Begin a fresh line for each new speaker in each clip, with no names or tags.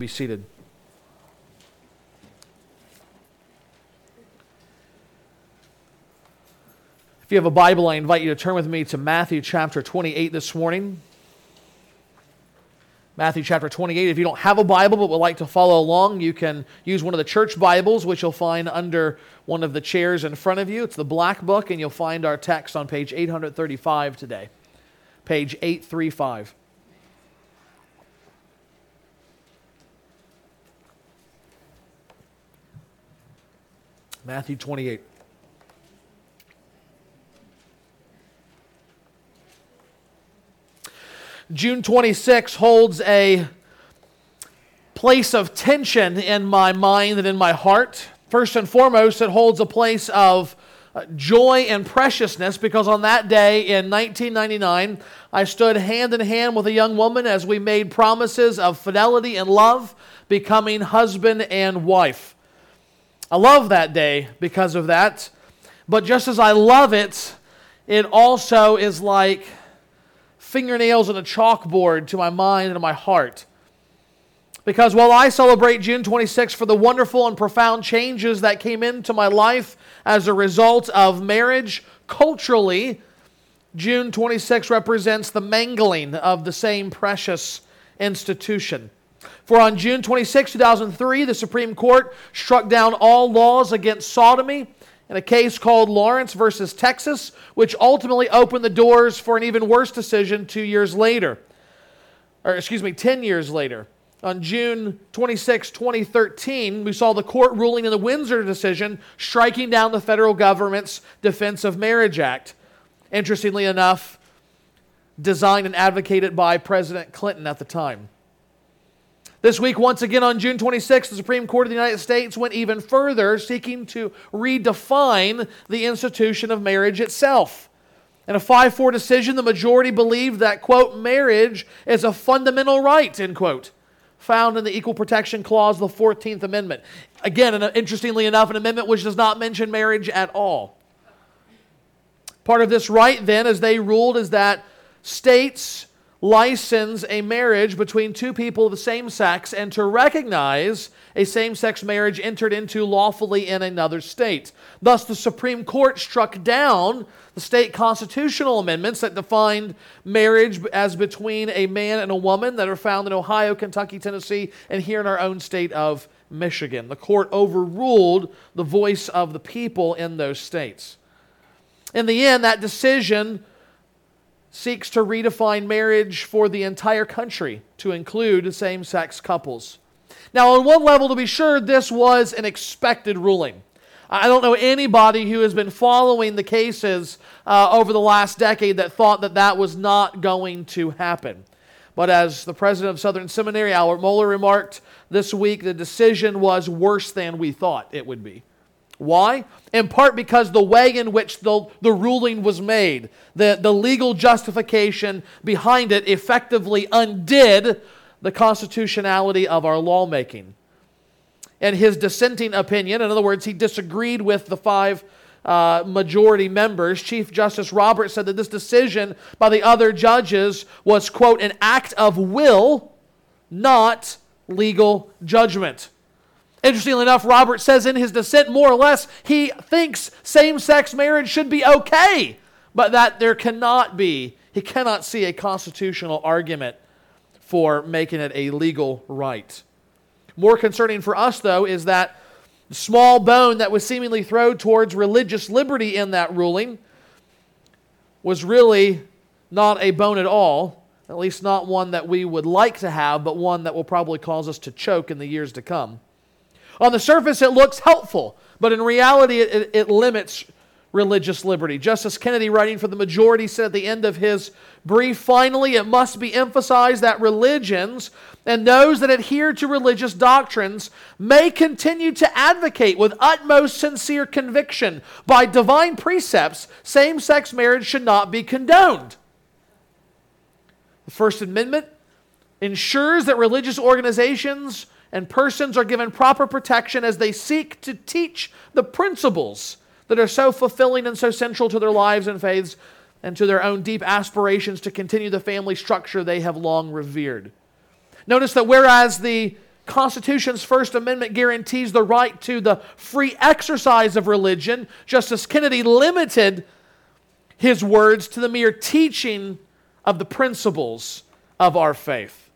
Be seated. If you have a Bible, I invite you to turn with me to Matthew chapter 28 this morning. Matthew chapter 28. If you don't have a Bible but would like to follow along, you can use one of the church Bibles, which you'll find under one of the chairs in front of you. It's the black book, and you'll find our text on page 835 today. Page 835. Matthew 28. June 26 holds a place of tension in my mind and in my heart. First and foremost, it holds a place of uh, joy and preciousness because on that day in 1999, I stood hand in hand with a young woman as we made promises of fidelity and love, becoming husband and wife. I love that day because of that. But just as I love it, it also is like fingernails on a chalkboard to my mind and my heart. Because while I celebrate June 26 for the wonderful and profound changes that came into my life as a result of marriage, culturally, June 26 represents the mangling of the same precious institution. For on June 26, 2003, the Supreme Court struck down all laws against sodomy in a case called Lawrence versus Texas, which ultimately opened the doors for an even worse decision two years later. Or, excuse me, 10 years later. On June 26, 2013, we saw the court ruling in the Windsor decision striking down the federal government's Defense of Marriage Act. Interestingly enough, designed and advocated by President Clinton at the time. This week, once again on June 26, the Supreme Court of the United States went even further, seeking to redefine the institution of marriage itself. In a 5 4 decision, the majority believed that, quote, marriage is a fundamental right, end quote, found in the Equal Protection Clause of the 14th Amendment. Again, interestingly enough, an amendment which does not mention marriage at all. Part of this right, then, as they ruled, is that states license a marriage between two people of the same sex and to recognize a same sex marriage entered into lawfully in another state. Thus, the Supreme Court struck down the state constitutional amendments that defined marriage as between a man and a woman that are found in Ohio, Kentucky, Tennessee, and here in our own state of Michigan. The court overruled the voice of the people in those states. In the end, that decision seeks to redefine marriage for the entire country to include same sex couples. Now, on one level, to be sure, this was an expected ruling. I don't know anybody who has been following the cases uh, over the last decade that thought that that was not going to happen. But as the president of Southern Seminary, Albert Mohler, remarked this week, the decision was worse than we thought it would be. Why? In part because the way in which the, the ruling was made, the, the legal justification behind it, effectively undid the constitutionality of our lawmaking. In his dissenting opinion, in other words, he disagreed with the five uh, majority members, Chief Justice Roberts said that this decision by the other judges was, quote, an act of will, not legal judgment. Interestingly enough, Robert says in his dissent, more or less, he thinks same sex marriage should be okay, but that there cannot be, he cannot see a constitutional argument for making it a legal right. More concerning for us, though, is that the small bone that was seemingly thrown towards religious liberty in that ruling was really not a bone at all, at least not one that we would like to have, but one that will probably cause us to choke in the years to come. On the surface, it looks helpful, but in reality, it, it, it limits religious liberty. Justice Kennedy, writing for the majority, said at the end of his brief finally, it must be emphasized that religions and those that adhere to religious doctrines may continue to advocate with utmost sincere conviction by divine precepts same sex marriage should not be condoned. The First Amendment ensures that religious organizations and persons are given proper protection as they seek to teach the principles that are so fulfilling and so central to their lives and faiths and to their own deep aspirations to continue the family structure they have long revered. Notice that whereas the Constitution's First Amendment guarantees the right to the free exercise of religion, Justice Kennedy limited his words to the mere teaching of the principles of our faith.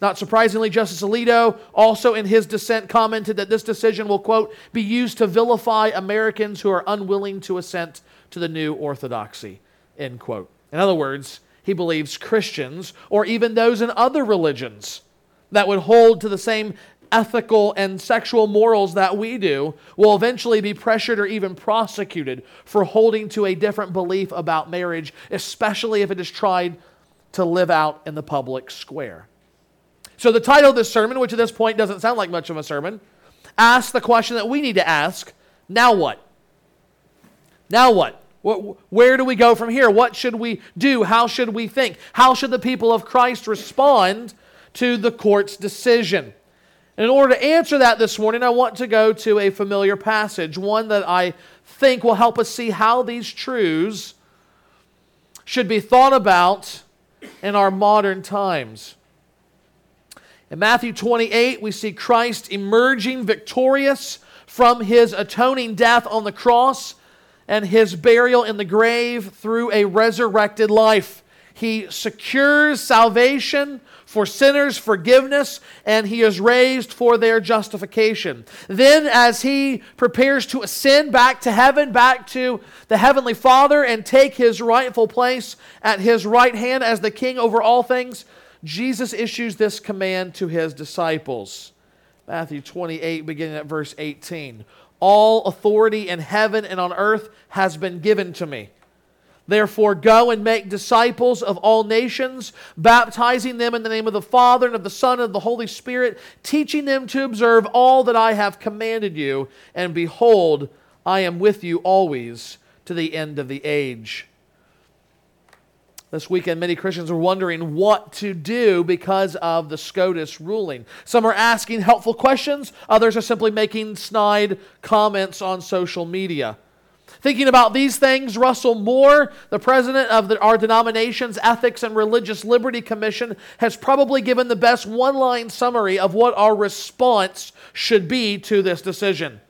Not surprisingly, Justice Alito also in his dissent commented that this decision will, quote, be used to vilify Americans who are unwilling to assent to the new orthodoxy, end quote. In other words, he believes Christians, or even those in other religions that would hold to the same ethical and sexual morals that we do, will eventually be pressured or even prosecuted for holding to a different belief about marriage, especially if it is tried to live out in the public square. So, the title of this sermon, which at this point doesn't sound like much of a sermon, asks the question that we need to ask now what? Now what? Where do we go from here? What should we do? How should we think? How should the people of Christ respond to the court's decision? In order to answer that this morning, I want to go to a familiar passage, one that I think will help us see how these truths should be thought about in our modern times. In Matthew 28, we see Christ emerging victorious from his atoning death on the cross and his burial in the grave through a resurrected life. He secures salvation for sinners' forgiveness, and he is raised for their justification. Then, as he prepares to ascend back to heaven, back to the Heavenly Father, and take his rightful place at his right hand as the King over all things, Jesus issues this command to his disciples. Matthew 28, beginning at verse 18. All authority in heaven and on earth has been given to me. Therefore, go and make disciples of all nations, baptizing them in the name of the Father and of the Son and of the Holy Spirit, teaching them to observe all that I have commanded you. And behold, I am with you always to the end of the age. This weekend, many Christians are wondering what to do because of the SCOTUS ruling. Some are asking helpful questions, others are simply making snide comments on social media. Thinking about these things, Russell Moore, the president of the, our denomination's Ethics and Religious Liberty Commission, has probably given the best one line summary of what our response should be to this decision.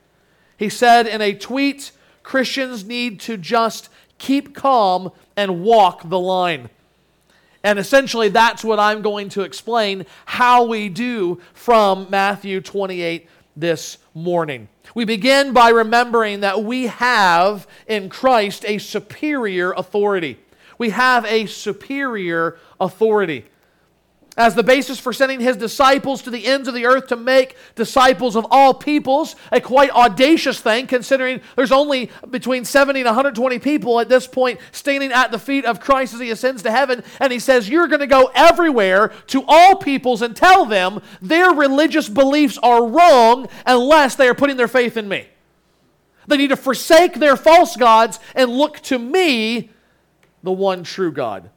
He said in a tweet Christians need to just keep calm and walk the line. And essentially, that's what I'm going to explain how we do from Matthew 28 this morning. We begin by remembering that we have in Christ a superior authority. We have a superior authority as the basis for sending his disciples to the ends of the earth to make disciples of all peoples. A quite audacious thing, considering there's only between 70 and 120 people at this point standing at the feet of Christ as he ascends to heaven. And he says, You're going to go everywhere to all peoples and tell them their religious beliefs are wrong unless they are putting their faith in me. They need to forsake their false gods and look to me, the one true God.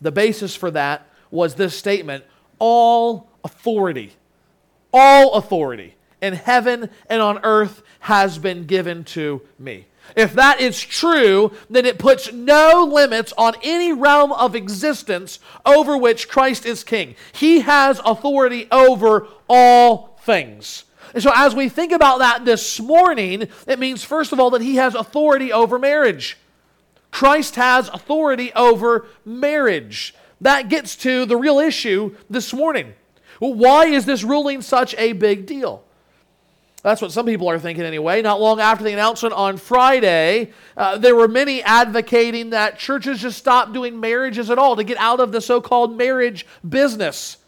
The basis for that was this statement All authority, all authority in heaven and on earth has been given to me. If that is true, then it puts no limits on any realm of existence over which Christ is king. He has authority over all things. And so, as we think about that this morning, it means, first of all, that he has authority over marriage. Christ has authority over marriage that gets to the real issue this morning. Well, why is this ruling such a big deal? That's what some people are thinking anyway. Not long after the announcement on Friday, uh, there were many advocating that churches just stop doing marriages at all to get out of the so called marriage business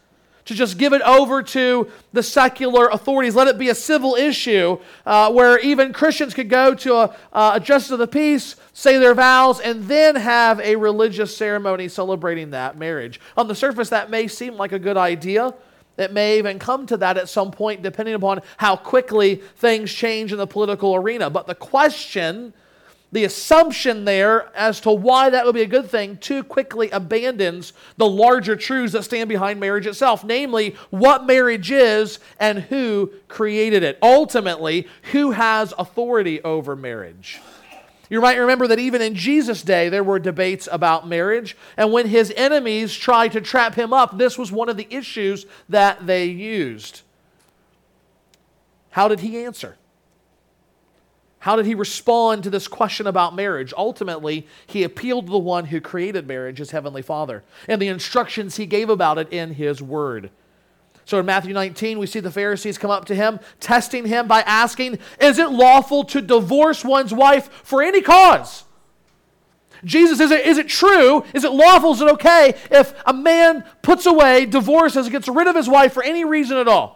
to just give it over to the secular authorities. Let it be a civil issue uh, where even Christians could go to a, a justice of the peace, say their vows, and then have a religious ceremony celebrating that marriage. On the surface, that may seem like a good idea. It may even come to that at some point, depending upon how quickly things change in the political arena. But the question the assumption there as to why that would be a good thing too quickly abandons the larger truths that stand behind marriage itself, namely what marriage is and who created it. Ultimately, who has authority over marriage. You might remember that even in Jesus' day, there were debates about marriage. And when his enemies tried to trap him up, this was one of the issues that they used. How did he answer? How did he respond to this question about marriage? Ultimately, he appealed to the one who created marriage, his heavenly Father, and the instructions he gave about it in his word. So in Matthew 19, we see the Pharisees come up to him, testing him by asking, Is it lawful to divorce one's wife for any cause? Jesus, is it, is it true? Is it lawful? Is it okay if a man puts away, divorces, gets rid of his wife for any reason at all?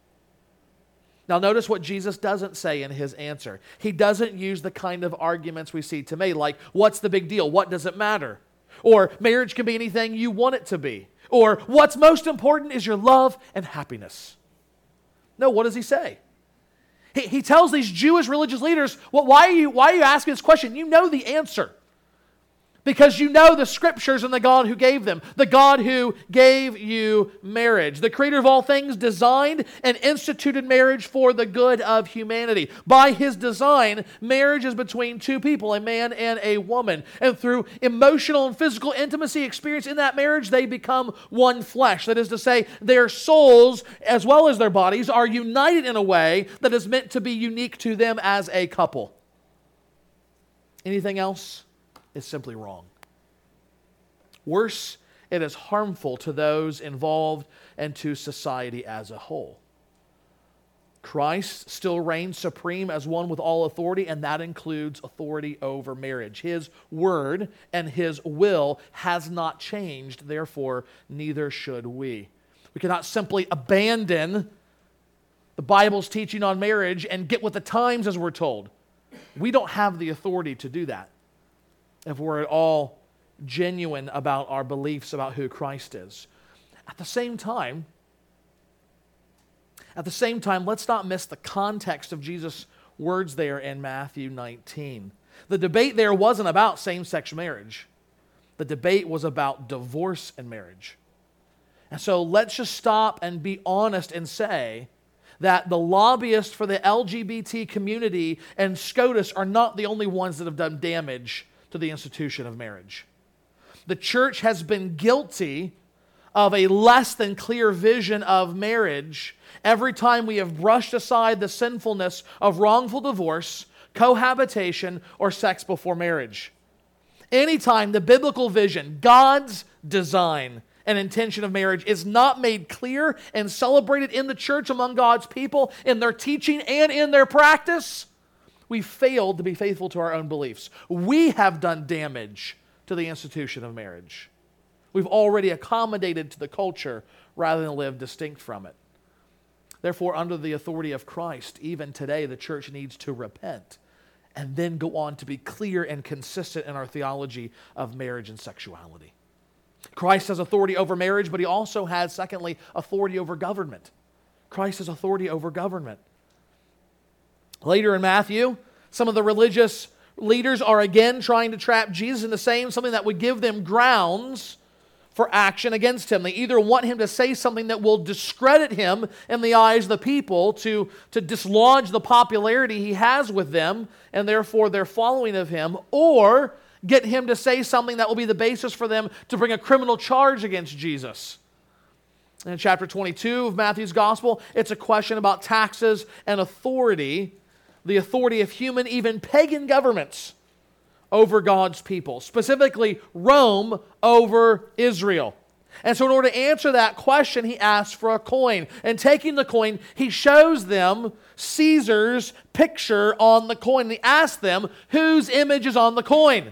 Now, notice what Jesus doesn't say in his answer. He doesn't use the kind of arguments we see today, like, what's the big deal? What does it matter? Or marriage can be anything you want it to be. Or what's most important is your love and happiness. No, what does he say? He, he tells these Jewish religious leaders, well, why, are you, why are you asking this question? You know the answer because you know the scriptures and the God who gave them, the God who gave you marriage. The creator of all things designed and instituted marriage for the good of humanity. By his design, marriage is between two people, a man and a woman. And through emotional and physical intimacy experience in that marriage, they become one flesh. That is to say, their souls, as well as their bodies, are united in a way that is meant to be unique to them as a couple. Anything else? Is simply wrong. Worse, it is harmful to those involved and to society as a whole. Christ still reigns supreme as one with all authority, and that includes authority over marriage. His word and his will has not changed, therefore, neither should we. We cannot simply abandon the Bible's teaching on marriage and get with the times as we're told. We don't have the authority to do that if we're at all genuine about our beliefs about who Christ is. At the same time, at the same time, let's not miss the context of Jesus' words there in Matthew 19. The debate there wasn't about same sex marriage, the debate was about divorce and marriage. And so let's just stop and be honest and say that the lobbyists for the LGBT community and SCOTUS are not the only ones that have done damage to the institution of marriage. The church has been guilty of a less than clear vision of marriage every time we have brushed aside the sinfulness of wrongful divorce, cohabitation, or sex before marriage. Anytime the biblical vision, God's design, and intention of marriage is not made clear and celebrated in the church among God's people in their teaching and in their practice, we failed to be faithful to our own beliefs. We have done damage to the institution of marriage. We've already accommodated to the culture rather than live distinct from it. Therefore, under the authority of Christ, even today, the church needs to repent and then go on to be clear and consistent in our theology of marriage and sexuality. Christ has authority over marriage, but he also has, secondly, authority over government. Christ has authority over government. Later in Matthew, some of the religious leaders are again trying to trap Jesus into saying something that would give them grounds for action against him. They either want him to say something that will discredit him in the eyes of the people, to, to dislodge the popularity he has with them, and therefore their following of him, or get him to say something that will be the basis for them to bring a criminal charge against Jesus. In chapter 22 of Matthew's gospel, it's a question about taxes and authority the authority of human, even pagan governments over God's people, specifically Rome over Israel. And so, in order to answer that question, he asks for a coin. And taking the coin, he shows them Caesar's picture on the coin. And he asks them, whose image is on the coin?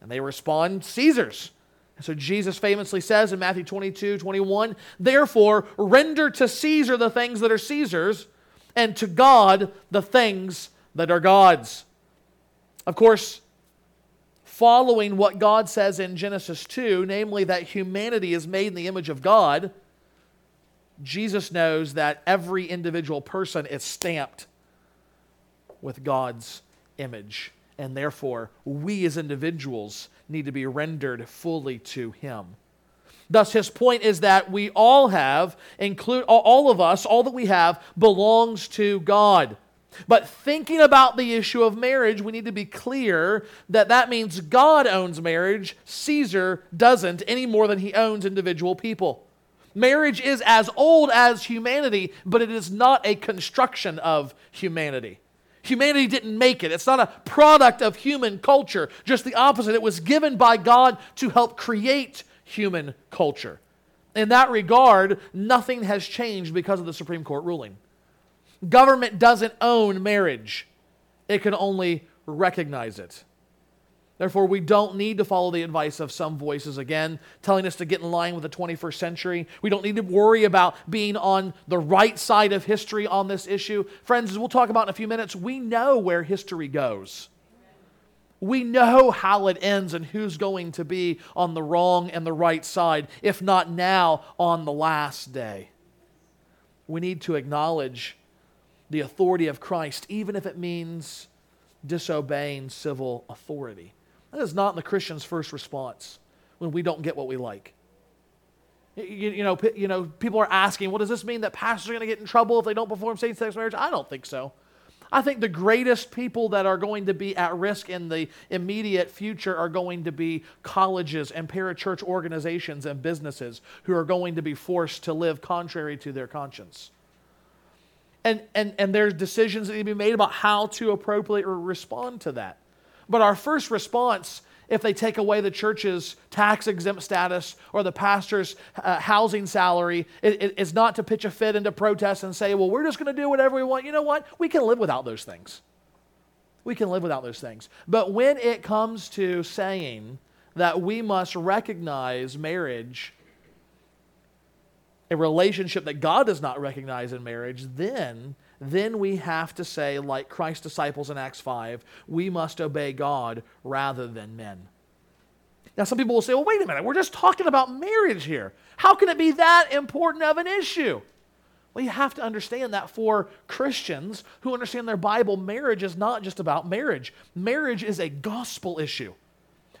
And they respond, Caesar's. And so Jesus famously says in Matthew 22, 21, Therefore, render to Caesar the things that are Caesar's, and to God the things that are God's. Of course, following what God says in Genesis 2, namely that humanity is made in the image of God, Jesus knows that every individual person is stamped with God's image. And therefore, we as individuals need to be rendered fully to Him. Thus, his point is that we all have, include all of us, all that we have belongs to God. But thinking about the issue of marriage, we need to be clear that that means God owns marriage, Caesar doesn't any more than he owns individual people. Marriage is as old as humanity, but it is not a construction of humanity. Humanity didn't make it. It's not a product of human culture, just the opposite. It was given by God to help create human culture. In that regard, nothing has changed because of the Supreme Court ruling. Government doesn't own marriage, it can only recognize it. Therefore, we don't need to follow the advice of some voices again, telling us to get in line with the 21st century. We don't need to worry about being on the right side of history on this issue. Friends, as we'll talk about in a few minutes, we know where history goes. We know how it ends and who's going to be on the wrong and the right side, if not now, on the last day. We need to acknowledge the authority of Christ, even if it means disobeying civil authority. That is not the Christian's first response when we don't get what we like. You, you, know, you know, people are asking, well, does this mean that pastors are going to get in trouble if they don't perform same sex marriage? I don't think so. I think the greatest people that are going to be at risk in the immediate future are going to be colleges and parachurch organizations and businesses who are going to be forced to live contrary to their conscience and, and, and there's decisions that need to be made about how to appropriately respond to that. But our first response, if they take away the church's tax exempt status or the pastor's uh, housing salary, it, it, is not to pitch a fit and to protest and say, well, we're just going to do whatever we want. You know what? We can live without those things. We can live without those things. But when it comes to saying that we must recognize marriage a relationship that God does not recognize in marriage, then then we have to say like Christ's disciples in Acts 5, we must obey God rather than men. Now some people will say, "Well, wait a minute. We're just talking about marriage here. How can it be that important of an issue?" Well, you have to understand that for Christians who understand their Bible, marriage is not just about marriage. Marriage is a gospel issue.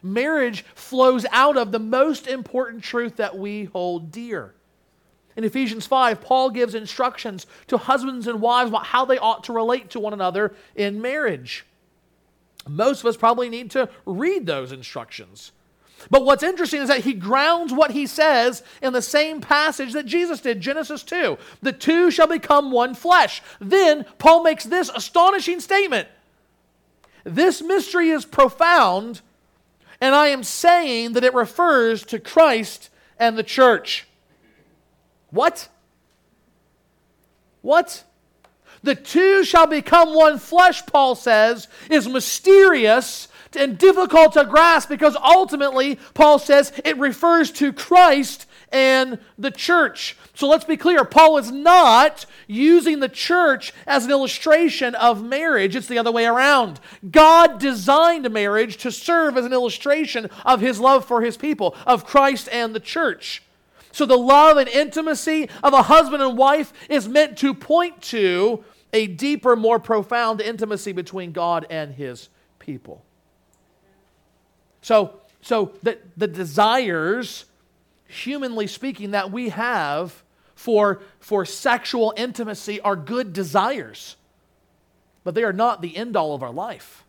Marriage flows out of the most important truth that we hold dear. In Ephesians 5, Paul gives instructions to husbands and wives about how they ought to relate to one another in marriage. Most of us probably need to read those instructions. But what's interesting is that he grounds what he says in the same passage that Jesus did, Genesis 2. The two shall become one flesh. Then Paul makes this astonishing statement This mystery is profound, and I am saying that it refers to Christ and the church. What? What? The two shall become one flesh, Paul says, is mysterious and difficult to grasp because ultimately, Paul says, it refers to Christ and the church. So let's be clear Paul is not using the church as an illustration of marriage, it's the other way around. God designed marriage to serve as an illustration of his love for his people, of Christ and the church. So the love and intimacy of a husband and wife is meant to point to a deeper, more profound intimacy between God and his people. So, so the, the desires, humanly speaking, that we have for, for sexual intimacy are good desires, but they are not the end all of our life.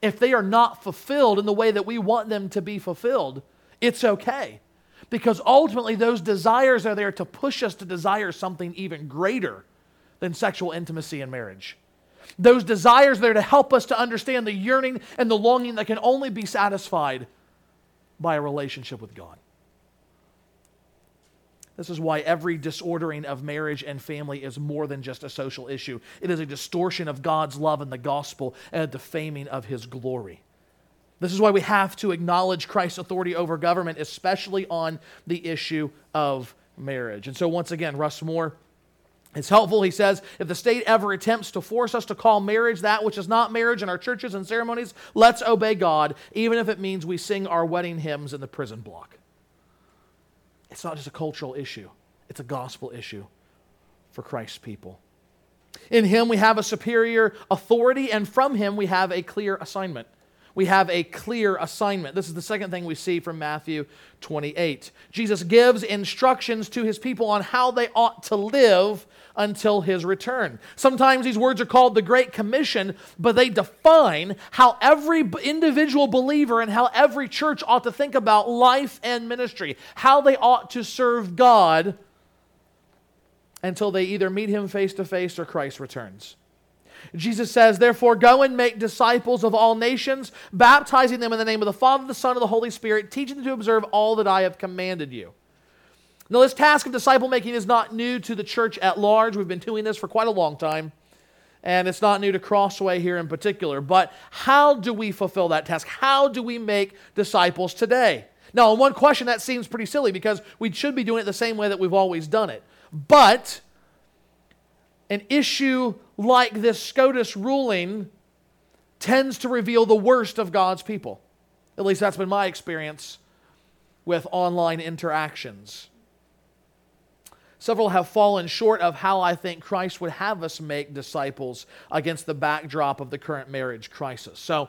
If they are not fulfilled in the way that we want them to be fulfilled, it's okay because ultimately those desires are there to push us to desire something even greater than sexual intimacy in marriage. Those desires are there to help us to understand the yearning and the longing that can only be satisfied by a relationship with God. This is why every disordering of marriage and family is more than just a social issue. It is a distortion of God's love and the gospel and a defaming of his glory. This is why we have to acknowledge Christ's authority over government, especially on the issue of marriage. And so, once again, Russ Moore. It's helpful, he says, if the state ever attempts to force us to call marriage that which is not marriage in our churches and ceremonies, let's obey God, even if it means we sing our wedding hymns in the prison block. It's not just a cultural issue, it's a gospel issue. for Christ's people. In him, we have a superior authority, and from him, we have a clear assignment. We have a clear assignment. This is the second thing we see from Matthew 28. Jesus gives instructions to his people on how they ought to live until his return. Sometimes these words are called the Great Commission, but they define how every individual believer and how every church ought to think about life and ministry, how they ought to serve God until they either meet him face to face or Christ returns. Jesus says, Therefore, go and make disciples of all nations, baptizing them in the name of the Father, the Son, and the Holy Spirit, teaching them to observe all that I have commanded you. Now, this task of disciple making is not new to the church at large. We've been doing this for quite a long time, and it's not new to Crossway here in particular. But how do we fulfill that task? How do we make disciples today? Now, on one question, that seems pretty silly because we should be doing it the same way that we've always done it. But an issue like this SCOTUS ruling tends to reveal the worst of God's people. At least that's been my experience with online interactions. Several have fallen short of how I think Christ would have us make disciples against the backdrop of the current marriage crisis. So,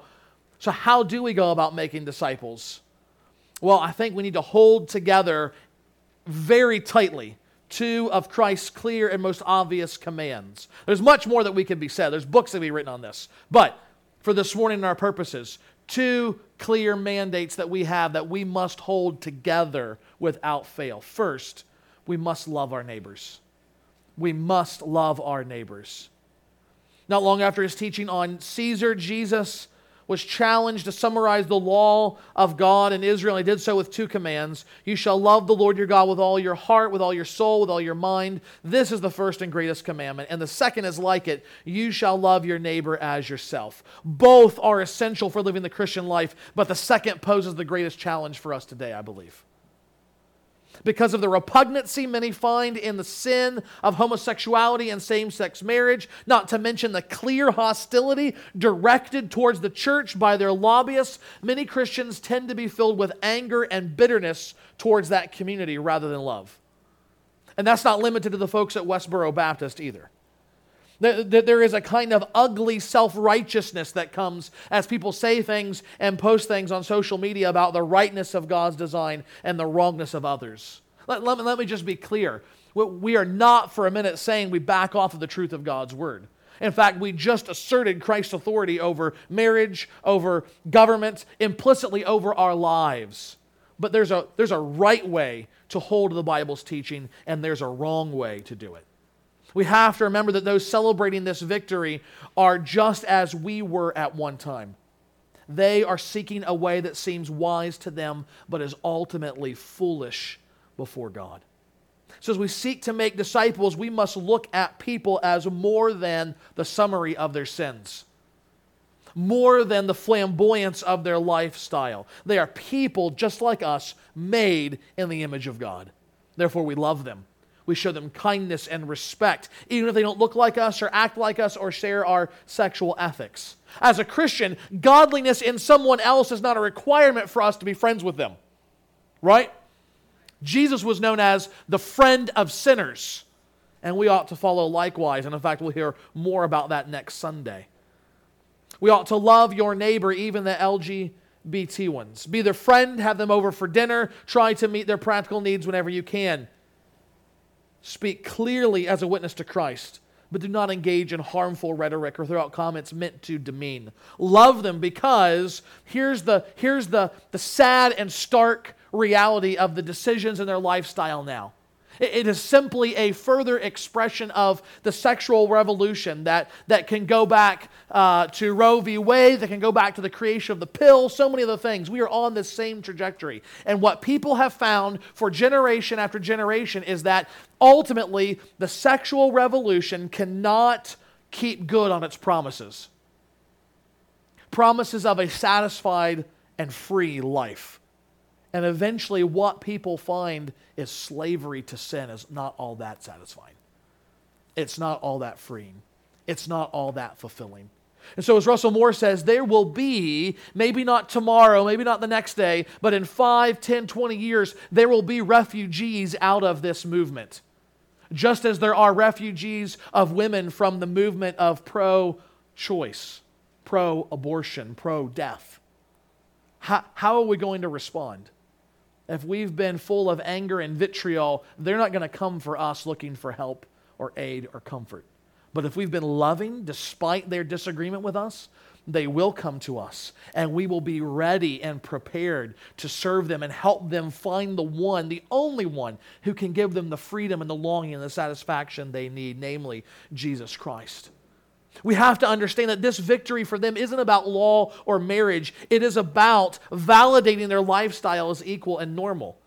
so how do we go about making disciples? Well, I think we need to hold together very tightly two of Christ's clear and most obvious commands. There's much more that we can be said. There's books that be written on this. But for this morning and our purposes, two clear mandates that we have that we must hold together without fail. First, we must love our neighbors. We must love our neighbors. Not long after his teaching on Caesar, Jesus was challenged to summarize the law of God in Israel. He did so with two commands You shall love the Lord your God with all your heart, with all your soul, with all your mind. This is the first and greatest commandment. And the second is like it You shall love your neighbor as yourself. Both are essential for living the Christian life, but the second poses the greatest challenge for us today, I believe because of the repugnancy many find in the sin of homosexuality and same sex marriage, not to mention the clear hostility directed towards the church by their lobbyists. Many Christians tend to be filled with anger and bitterness towards that community rather than love. And that's not limited to the folks at Westboro Baptist either. There is a kind of ugly self righteousness that comes as people say things and post things on social media about the rightness of God's design and the wrongness of others. Let, let, me, let me just be clear. We are not for a minute saying we back off of the truth of God's word. In fact, we just asserted Christ's authority over marriage, over government, implicitly over our lives. But there's a, there's a right way to hold the Bible's teaching, and there's a wrong way to do it. We have to remember that those celebrating this victory are just as we were at one time. They are seeking a way that seems wise to them, but is ultimately foolish before God. So, as we seek to make disciples, we must look at people as more than the summary of their sins, more than the flamboyance of their lifestyle. They are people just like us, made in the image of God. Therefore, we love them we show them kindness and respect, even if they don't look like us or act like us or share our sexual ethics. As a Christian, godliness in someone else is not a requirement for us to be friends with them, right? Jesus was known as the friend of sinners, and we ought to follow likewise. And in fact, we'll hear more about that next Sunday. We ought to love your neighbor, even the LGBT ones. Be their friend, have them over for dinner, try to meet their practical needs whenever you can. Speak clearly as a witness to Christ, but do not engage in harmful rhetoric or throw out comments meant to demean. Love them because here's the, here's the, the sad and stark reality of the decisions in their lifestyle now. It is simply a further expression of the sexual revolution that, that can go back uh, to Roe v. Wade, that can go back to the creation of the pill, so many other things. We are on this same trajectory. And what people have found for generation after generation is that ultimately the sexual revolution cannot keep good on its promises promises of a satisfied and free life. And eventually, what people find is slavery to sin is not all that satisfying. It's not all that freeing. It's not all that fulfilling. And so, as Russell Moore says, there will be, maybe not tomorrow, maybe not the next day, but in 5, 10, 20 years, there will be refugees out of this movement. just as there are refugees of women from the movement of pro choice, pro abortion, pro death. How, how are we going to respond? If we've been full of anger and vitriol, they're not going to come for us looking for help or aid or comfort. But if we've been loving despite their disagreement with us, they will come to us and we will be ready and prepared to serve them and help them find the one, the only one who can give them the freedom and the longing and the satisfaction they need, namely Jesus Christ. We have to understand that this victory for them isn't about law or marriage. It is about validating their lifestyle as equal and normal.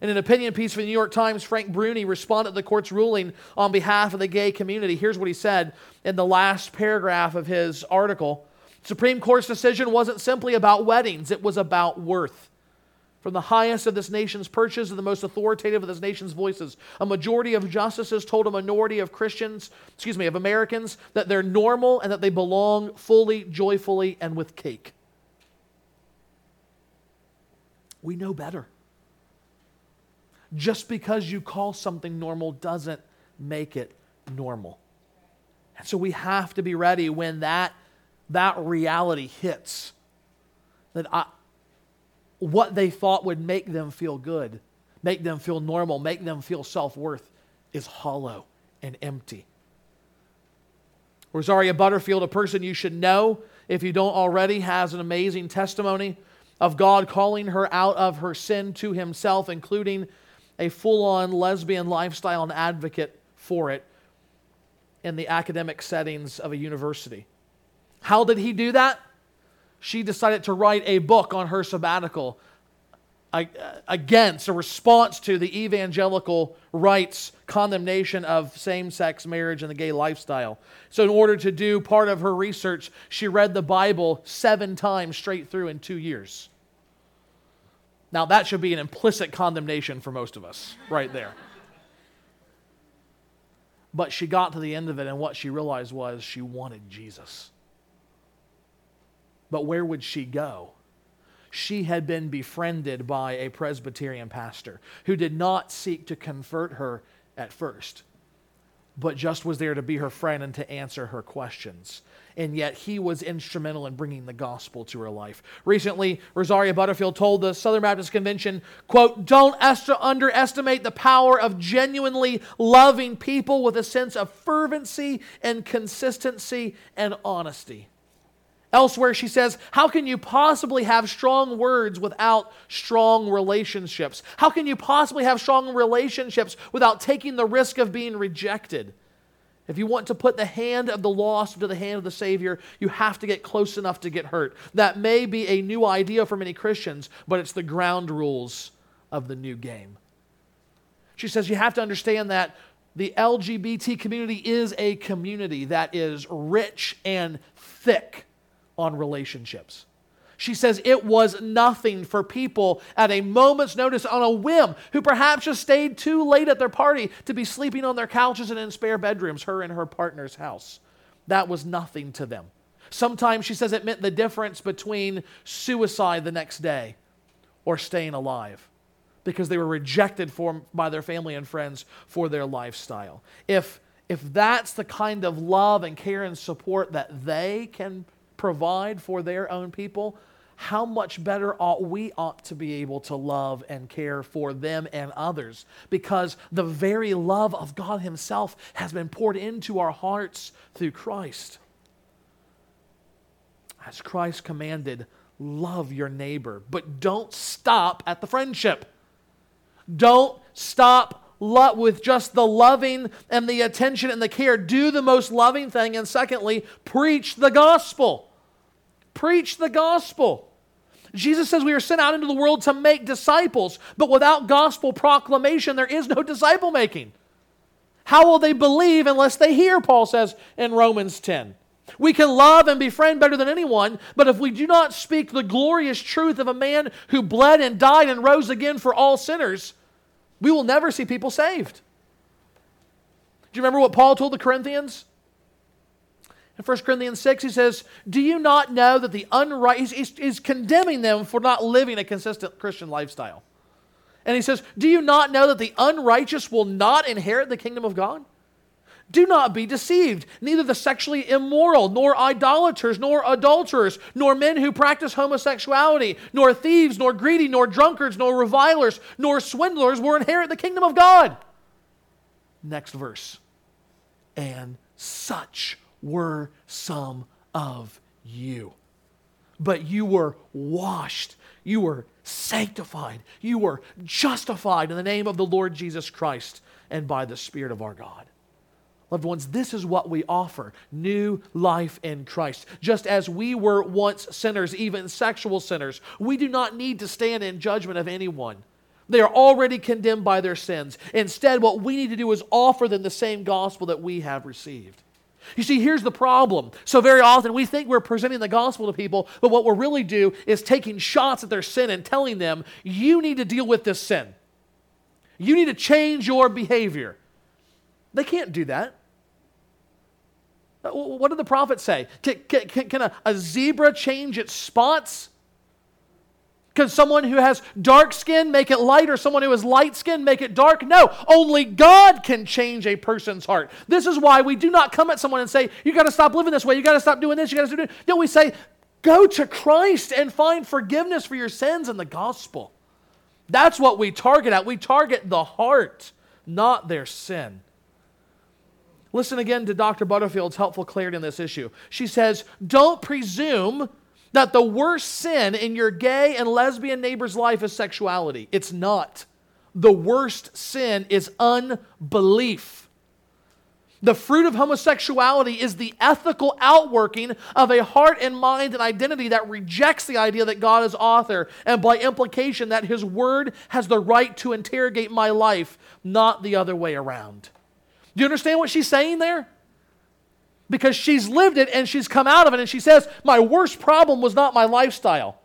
In an opinion piece for the New York Times, Frank Bruni responded to the court's ruling on behalf of the gay community. Here's what he said in the last paragraph of his article Supreme Court's decision wasn't simply about weddings, it was about worth. From the highest of this nation's perches to the most authoritative of this nation's voices, a majority of justices told a minority of Christians, excuse me, of Americans, that they're normal and that they belong fully, joyfully, and with cake. We know better. Just because you call something normal doesn't make it normal. And so we have to be ready when that that reality hits, that I, what they thought would make them feel good, make them feel normal, make them feel self worth, is hollow and empty. Rosaria Butterfield, a person you should know if you don't already, has an amazing testimony of God calling her out of her sin to Himself, including a full on lesbian lifestyle and advocate for it in the academic settings of a university. How did he do that? She decided to write a book on her sabbatical against, a response to the evangelical right's condemnation of same sex marriage and the gay lifestyle. So, in order to do part of her research, she read the Bible seven times straight through in two years. Now, that should be an implicit condemnation for most of us, right there. But she got to the end of it, and what she realized was she wanted Jesus. But where would she go? She had been befriended by a Presbyterian pastor who did not seek to convert her at first, but just was there to be her friend and to answer her questions. And yet he was instrumental in bringing the gospel to her life. Recently, Rosaria Butterfield told the Southern Baptist Convention, quote, don't underestimate the power of genuinely loving people with a sense of fervency and consistency and honesty. Elsewhere, she says, How can you possibly have strong words without strong relationships? How can you possibly have strong relationships without taking the risk of being rejected? If you want to put the hand of the lost into the hand of the Savior, you have to get close enough to get hurt. That may be a new idea for many Christians, but it's the ground rules of the new game. She says you have to understand that the LGBT community is a community that is rich and thick on relationships. She says it was nothing for people at a moment's notice on a whim who perhaps just stayed too late at their party to be sleeping on their couches and in spare bedrooms, her and her partner's house. That was nothing to them. Sometimes she says it meant the difference between suicide the next day or staying alive because they were rejected for, by their family and friends for their lifestyle. If, if that's the kind of love and care and support that they can provide for their own people, how much better ought we ought to be able to love and care for them and others because the very love of God himself has been poured into our hearts through Christ. As Christ commanded, love your neighbor, but don't stop at the friendship. Don't stop with just the loving and the attention and the care. Do the most loving thing. And secondly, preach the gospel. Preach the gospel. Jesus says we are sent out into the world to make disciples, but without gospel proclamation, there is no disciple making. How will they believe unless they hear, Paul says in Romans 10. We can love and befriend better than anyone, but if we do not speak the glorious truth of a man who bled and died and rose again for all sinners, we will never see people saved. Do you remember what Paul told the Corinthians? In 1 Corinthians 6, he says, Do you not know that the unrighteous, he's, he's condemning them for not living a consistent Christian lifestyle. And he says, Do you not know that the unrighteous will not inherit the kingdom of God? Do not be deceived. Neither the sexually immoral, nor idolaters, nor adulterers, nor men who practice homosexuality, nor thieves, nor greedy, nor drunkards, nor revilers, nor swindlers will inherit the kingdom of God. Next verse. And such were some of you. But you were washed, you were sanctified, you were justified in the name of the Lord Jesus Christ and by the Spirit of our God. Loved ones, this is what we offer new life in Christ. Just as we were once sinners, even sexual sinners, we do not need to stand in judgment of anyone. They are already condemned by their sins. Instead, what we need to do is offer them the same gospel that we have received. You see, here's the problem. So, very often we think we're presenting the gospel to people, but what we're really do is taking shots at their sin and telling them, you need to deal with this sin. You need to change your behavior. They can't do that. Uh, what did the prophet say? Can, can, can a, a zebra change its spots? Can someone who has dark skin make it light or someone who has light skin make it dark? No, only God can change a person's heart. This is why we do not come at someone and say, You got to stop living this way. You got to stop doing this. You got to stop doing No, we say, Go to Christ and find forgiveness for your sins in the gospel. That's what we target at. We target the heart, not their sin. Listen again to Dr. Butterfield's helpful clarity on this issue. She says, Don't presume that the worst sin in your gay and lesbian neighbor's life is sexuality. It's not. The worst sin is unbelief. The fruit of homosexuality is the ethical outworking of a heart and mind and identity that rejects the idea that God is author, and by implication, that His Word has the right to interrogate my life, not the other way around. Do you understand what she's saying there? Because she's lived it and she's come out of it. And she says, My worst problem was not my lifestyle.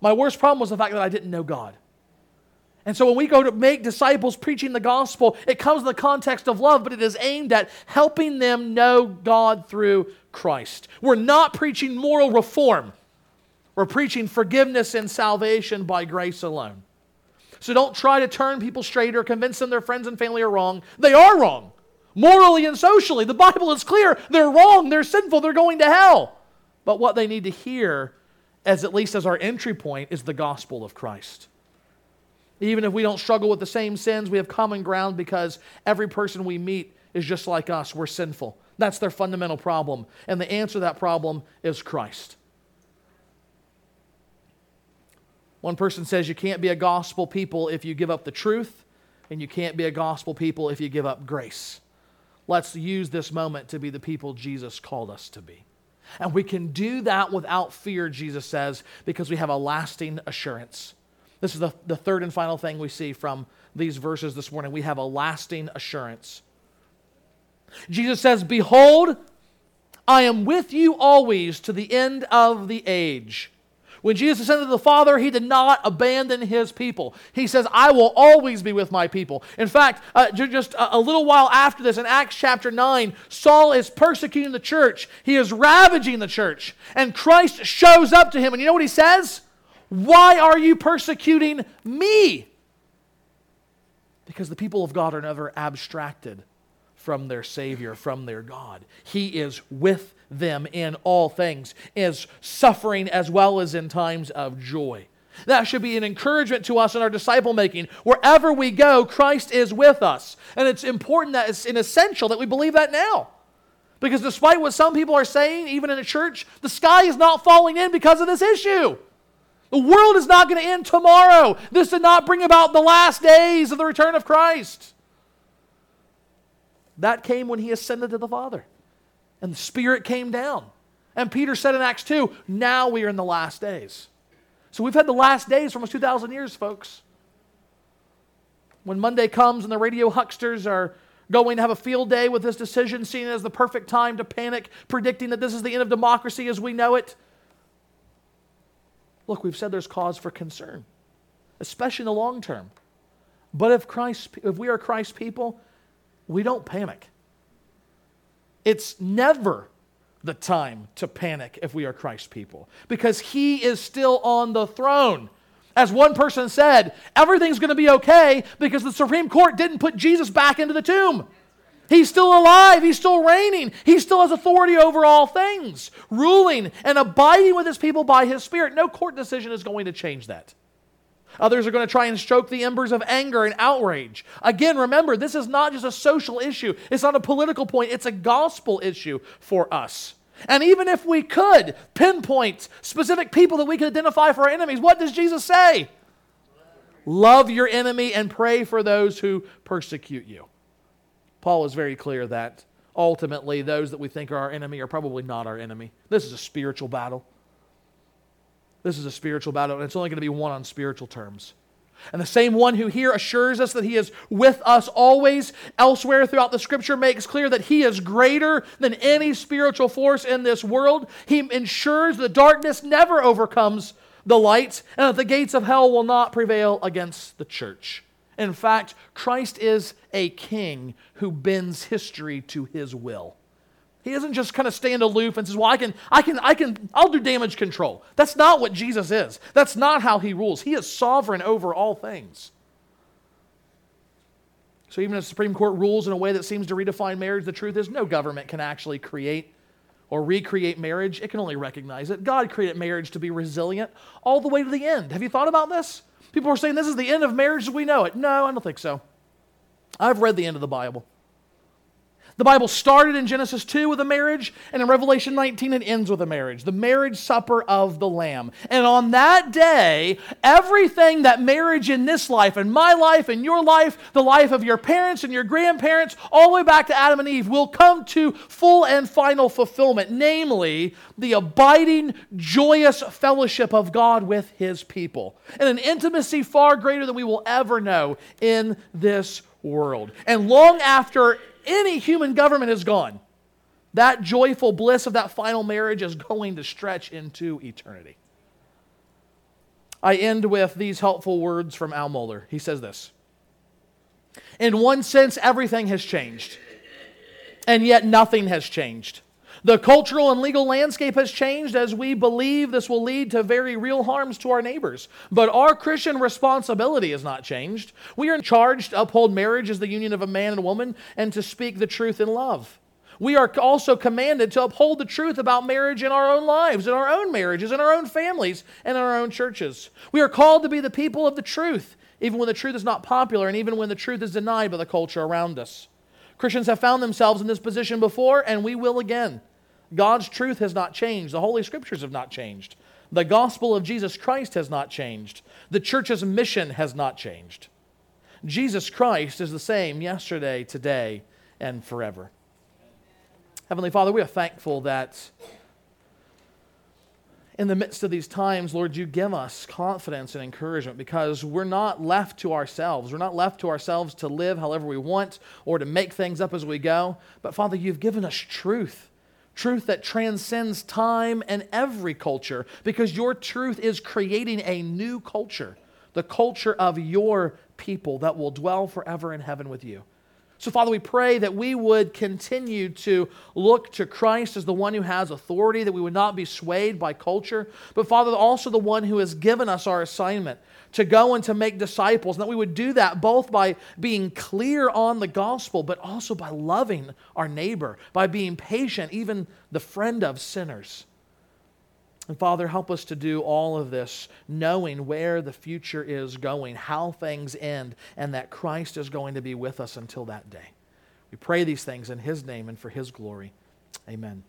My worst problem was the fact that I didn't know God. And so when we go to make disciples preaching the gospel, it comes in the context of love, but it is aimed at helping them know God through Christ. We're not preaching moral reform, we're preaching forgiveness and salvation by grace alone. So don't try to turn people straight or convince them their friends and family are wrong. They are wrong morally and socially. The Bible is clear. They're wrong, they're sinful, they're going to hell. But what they need to hear, as at least as our entry point, is the gospel of Christ. Even if we don't struggle with the same sins, we have common ground because every person we meet is just like us. We're sinful. That's their fundamental problem. And the answer to that problem is Christ. One person says you can't be a gospel people if you give up the truth, and you can't be a gospel people if you give up grace. Let's use this moment to be the people Jesus called us to be. And we can do that without fear, Jesus says, because we have a lasting assurance. This is the, the third and final thing we see from these verses this morning. We have a lasting assurance. Jesus says, Behold, I am with you always to the end of the age. When Jesus ascended to the Father, he did not abandon his people. He says, I will always be with my people. In fact, uh, just a, little while after this, in Acts chapter 9, Saul is persecuting the church, he is ravaging the church. And Christ shows up to him, and you know what he says? Why are you persecuting me? Because the people of God are never abstracted from their Savior, from their God. He is with them in all things, is suffering as well as in times of joy. That should be an encouragement to us in our disciple making. Wherever we go, Christ is with us. And it's important that it's an essential that we believe that now. Because despite what some people are saying, even in a church, the sky is not falling in because of this issue. The world is not going to end tomorrow. This did not bring about the last days of the return of Christ. That came when he ascended to the Father and the Spirit came down. And Peter said in Acts 2, now we are in the last days. So we've had the last days for almost 2,000 years, folks. When Monday comes and the radio hucksters are going to have a field day with this decision, seen as the perfect time to panic, predicting that this is the end of democracy as we know it. Look, we've said there's cause for concern, especially in the long term. But if Christ, if we are Christ's people, we don't panic. It's never the time to panic if we are Christ people because he is still on the throne. As one person said, everything's going to be okay because the Supreme Court didn't put Jesus back into the tomb. He's still alive. He's still reigning. He still has authority over all things, ruling and abiding with his people by his Spirit. No court decision is going to change that. Others are going to try and stroke the embers of anger and outrage. Again, remember, this is not just a social issue, it's not a political point, it's a gospel issue for us. And even if we could pinpoint specific people that we could identify for our enemies, what does Jesus say? Love your enemy and pray for those who persecute you. Paul is very clear that ultimately those that we think are our enemy are probably not our enemy. This is a spiritual battle. This is a spiritual battle, and it's only going to be won on spiritual terms. And the same one who here assures us that he is with us always, elsewhere throughout the scripture makes clear that he is greater than any spiritual force in this world. He ensures the darkness never overcomes the light, and that the gates of hell will not prevail against the church. In fact, Christ is a king who bends history to his will. He doesn't just kind of stand aloof and says, Well, I can, I can, I can, I'll do damage control. That's not what Jesus is. That's not how he rules. He is sovereign over all things. So even if the Supreme Court rules in a way that seems to redefine marriage, the truth is no government can actually create or recreate marriage. It can only recognize it. God created marriage to be resilient all the way to the end. Have you thought about this? People are saying this is the end of marriage as we know it. No, I don't think so. I've read the end of the Bible. The Bible started in Genesis 2 with a marriage, and in Revelation 19 it ends with a marriage, the marriage supper of the Lamb. And on that day, everything that marriage in this life, and my life, and your life, the life of your parents and your grandparents, all the way back to Adam and Eve, will come to full and final fulfillment, namely the abiding, joyous fellowship of God with his people, and an intimacy far greater than we will ever know in this world. And long after any human government is gone, that joyful bliss of that final marriage is going to stretch into eternity. I end with these helpful words from Al Mohler. He says this In one sense, everything has changed, and yet nothing has changed. The cultural and legal landscape has changed as we believe this will lead to very real harms to our neighbors. But our Christian responsibility has not changed. We are charged to uphold marriage as the union of a man and a woman and to speak the truth in love. We are also commanded to uphold the truth about marriage in our own lives, in our own marriages, in our own families, and in our own churches. We are called to be the people of the truth, even when the truth is not popular and even when the truth is denied by the culture around us. Christians have found themselves in this position before, and we will again. God's truth has not changed. The Holy Scriptures have not changed. The gospel of Jesus Christ has not changed. The church's mission has not changed. Jesus Christ is the same yesterday, today, and forever. Heavenly Father, we are thankful that in the midst of these times, Lord, you give us confidence and encouragement because we're not left to ourselves. We're not left to ourselves to live however we want or to make things up as we go. But Father, you've given us truth truth that transcends time and every culture, because your truth is creating a new culture, the culture of your people that will dwell forever in heaven with you. So, Father, we pray that we would continue to look to Christ as the one who has authority, that we would not be swayed by culture, but, Father, also the one who has given us our assignment to go and to make disciples, and that we would do that both by being clear on the gospel, but also by loving our neighbor, by being patient, even the friend of sinners. And Father, help us to do all of this knowing where the future is going, how things end, and that Christ is going to be with us until that day. We pray these things in His name and for His glory. Amen.